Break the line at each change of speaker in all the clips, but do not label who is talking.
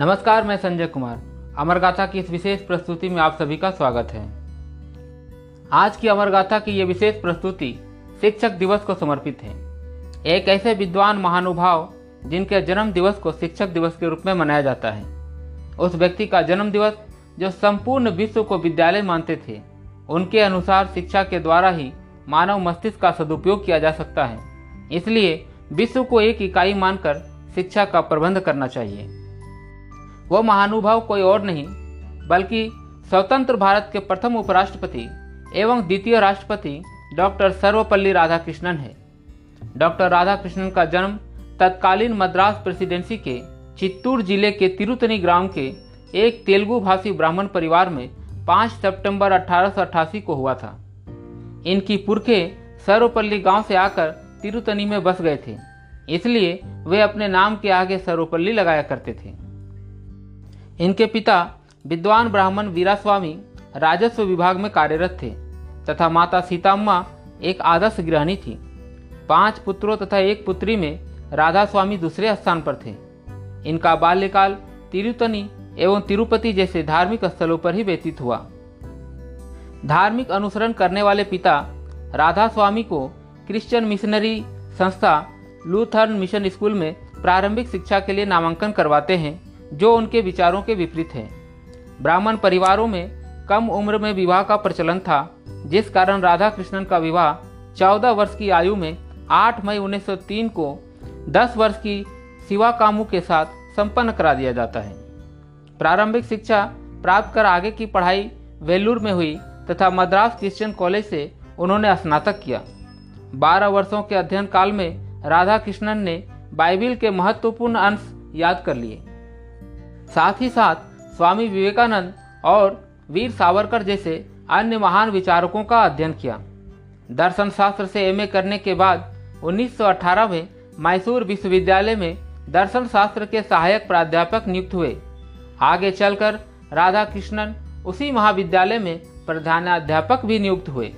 नमस्कार, मैं संजय कुमार। अमर गाथा की इस विशेष प्रस्तुति में आप सभी का स्वागत है। आज की अमर गाथा की यह विशेष प्रस्तुति शिक्षक दिवस को समर्पित है। एक ऐसे विद्वान महानुभाव जिनके जन्म दिवस को शिक्षक दिवस के रूप में मनाया जाता है। उस व्यक्ति का जन्म दिवस, जो संपूर्ण विश्व को विद्यालय मानते थे, उनके अनुसार शिक्षा के द्वारा ही मानव मस्तिष्क का सदुपयोग किया जा सकता है। इसलिए विश्व को एक इकाई मानकर शिक्षा का प्रबंध करना चाहिए। वह महानुभाव कोई और नहीं, बल्कि स्वतंत्र भारत के प्रथम उपराष्ट्रपति एवं द्वितीय राष्ट्रपति डॉक्टर सर्वपल्ली राधाकृष्णन है। डॉक्टर राधाकृष्णन का जन्म तत्कालीन मद्रास प्रेसिडेंसी के चित्तूर ज़िले के तिरुतनी ग्राम के एक तेलुगु भाषी ब्राह्मण परिवार में 5 सितंबर अठारह सौ अट्ठासी को हुआ था। इनकी पुरखे सर्वपल्ली गाँव से आकर तिरुतनी में बस गए थे, इसलिए वे अपने नाम के आगे सर्वपल्ली लगाया करते थे। इनके पिता विद्वान ब्राह्मण वीरास्वामी राजस्व विभाग में कार्यरत थे तथा माता सीताम्मा एक आदर्श गृहिणी थी। पाँच पुत्रों तथा एक पुत्री में राधा स्वामी दूसरे स्थान पर थे। इनका बाल्यकाल तिरुतनी एवं तिरुपति जैसे धार्मिक स्थलों पर ही व्यतीत हुआ। धार्मिक अनुसरण करने वाले पिता राधा स्वामी को क्रिश्चियन मिशनरी संस्था लूथर्न मिशन स्कूल में प्रारंभिक शिक्षा के लिए नामांकन करवाते हैं। जो उनके विचारों के विपरीत है। ब्राह्मण परिवारों में कम उम्र में विवाह का प्रचलन था, जिस कारण राधा कृष्णन का विवाह 14 वर्ष की आयु में 8 मई 1903 को 10 वर्ष की शिवा कामू के साथ संपन्न करा दिया जाता है। प्रारंभिक शिक्षा प्राप्त कर आगे की पढ़ाई वेल्लूर में हुई तथा मद्रास क्रिश्चियन कॉलेज से उन्होंने स्नातक किया। 12 वर्षों के अध्ययन काल में राधा कृष्णन ने बाइबिल के महत्वपूर्ण अंश याद कर लिए। साथ ही साथ स्वामी विवेकानंद और वीर सावरकर जैसे अन्य महान विचारकों का अध्ययन किया। दर्शन शास्त्र से एमए करने के बाद 1918 में मैसूर विश्वविद्यालय में दर्शन शास्त्र के सहायक प्राध्यापक नियुक्त हुए। आगे चलकर राधा कृष्णन उसी महाविद्यालय में प्रधानाध्यापक भी नियुक्त हुए।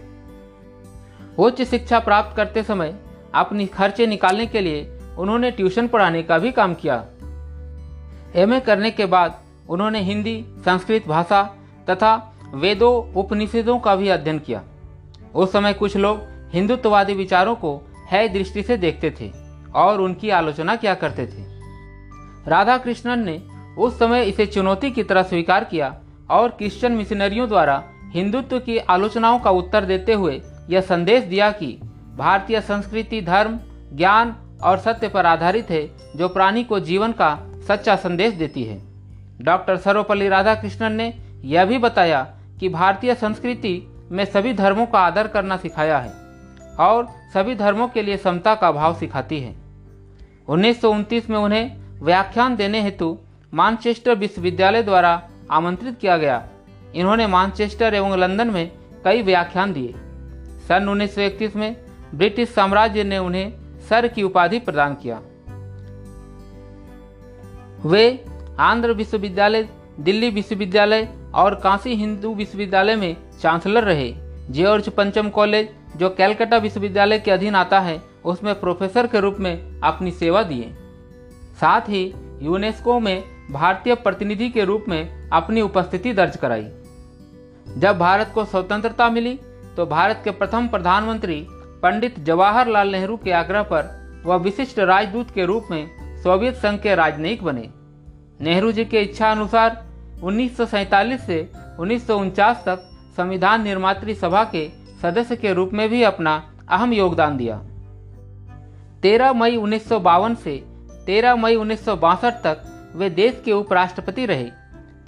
उच्च शिक्षा प्राप्त करते समय अपनी खर्चे निकालने के लिए उन्होंने ट्यूशन पढ़ाने का भी काम किया। एमए करने के बाद उन्होंने हिंदी, संस्कृत भाषा तथा वेदों उपनिषदों का भी अध्ययन किया। उस समय कुछ लोग हिंदुत्ववादी विचारों को है दृष्टि से देखते थे और उनकी आलोचना किया करते थे। राधा कृष्णन ने उस समय इसे चुनौती की तरह स्वीकार किया और क्रिश्चियन मिशनरियों द्वारा हिंदुत्व की आलोचनाओं का उत्तर देते हुए यह संदेश दिया कि भारतीय संस्कृति धर्म, ज्ञान और सत्य पर आधारित है, जो प्राणी को जीवन का सच्चा संदेश देती है। डॉक्टर सर्वपल्ली राधाकृष्णन ने यह भी बताया कि भारतीय संस्कृति में सभी धर्मों का आदर करना सिखाया है और सभी धर्मों के लिए समता का भाव सिखाती है। उन्नीस सौ उनतीस में उन्हें व्याख्यान देने हेतु मानचेस्टर विश्वविद्यालय द्वारा आमंत्रित किया गया। इन्होंने मानचेस्टर एवं लंदन में कई व्याख्यान दिए। सन 1931 में ब्रिटिश साम्राज्य ने उन्हें सर की उपाधि प्रदान किया। वे आंध्र विश्वविद्यालय, दिल्ली विश्वविद्यालय और काशी हिंदू विश्वविद्यालय में चांसलर रहे। जॉर्ज पंचम कॉलेज, जो कैलकाटा विश्वविद्यालय के अधीन आता है, उसमें प्रोफेसर के रूप में अपनी सेवा दिए। साथ ही यूनेस्को में भारतीय प्रतिनिधि के रूप में अपनी उपस्थिति दर्ज कराई। जब भारत को स्वतंत्रता मिली तो भारत के प्रथम प्रधानमंत्री पंडित जवाहरलाल नेहरू के आग्रह पर वह विशिष्ट राजदूत के रूप में सोवियत संघ के राजनयिक बने। नेहरू जी के इच्छा अनुसार उन्नीस से उन्नीस सौ उनचास तक संविधान निर्मात्री सभा के सदस्य के रूप में भी अपना अहम योगदान दिया। 13 मई उन्नीस सौ बावन से 13 मई उन्नीस सौ बासठ तक वे देश के उपराष्ट्रपति रहे।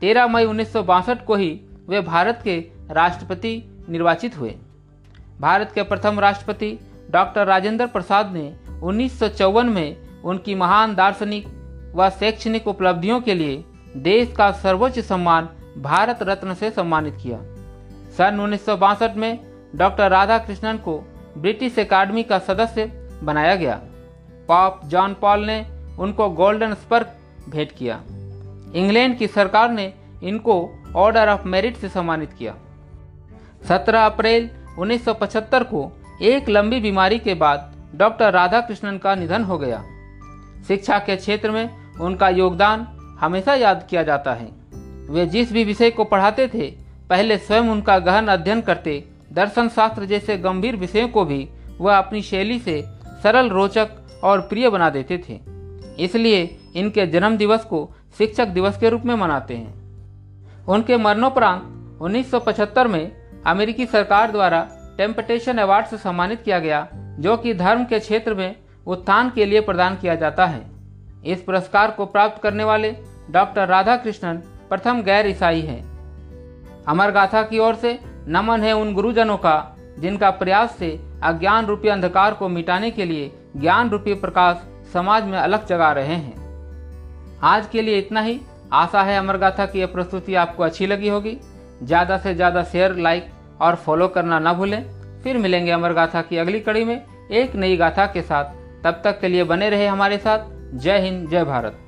13 मई उन्नीस सौ बासठ को ही वे भारत के राष्ट्रपति निर्वाचित हुए। भारत के प्रथम राष्ट्रपति डॉक्टर राजेंद्र प्रसाद ने उन्नीस में उनकी महान दार्शनिक व शैक्षणिक उपलब्धियों के लिए देश का सर्वोच्च सम्मान भारत रत्न से सम्मानित किया। सन उन्नीस सौ बासठ में डॉक्टर राधा कृष्णन को ब्रिटिश अकादमी का सदस्य बनाया गया। पॉप जॉन पॉल ने उनको गोल्डन स्पर्क भेंट किया। इंग्लैंड की सरकार ने इनको ऑर्डर ऑफ़ मेरिट से सम्मानित किया। 17 अप्रैल 1975 को एक लंबी बीमारी के बाद डॉक्टर राधाकृष्णन का निधन हो गया। शिक्षा के क्षेत्र में उनका योगदान हमेशा याद किया जाता है। वे जिस भी विषय को पढ़ाते थे, पहले स्वयं उनका गहन अध्ययन करते, दर्शन शास्त्र जैसे गंभीर विषयों को भी वह अपनी शैली से सरल, रोचक और प्रिय बना देते थे। इसलिए इनके जन्म दिवस को शिक्षक दिवस के रूप में मनाते हैं। उनके मरणोपरांत 1975 में अमेरिकी सरकार द्वारा टेम्पटेशन अवार्ड से सम्मानित किया गया, जो कि धर्म के क्षेत्र में उत्थान के लिए प्रदान किया जाता है। इस पुरस्कार को प्राप्त करने वाले डॉक्टर राधा कृष्णन प्रथम गैर ईसाई हैं। अमर गाथा की ओर से नमन है उन गुरुजनों का, जिनका प्रयास से अज्ञान रूपी अंधकार को मिटाने के लिए ज्ञान रूपी प्रकाश समाज में अलग जगा रहे हैं। आज के लिए इतना ही। आशा है अमर गाथा की यह प्रस्तुति आपको अच्छी लगी होगी। ज़्यादा से ज़्यादा शेयर, लाइक और फॉलो करना ना भूलें। फिर मिलेंगे अमर गाथा की अगली कड़ी में एक नई गाथा के साथ। तब तक के लिए बने रहे हमारे साथ। जय हिंद जय भारत।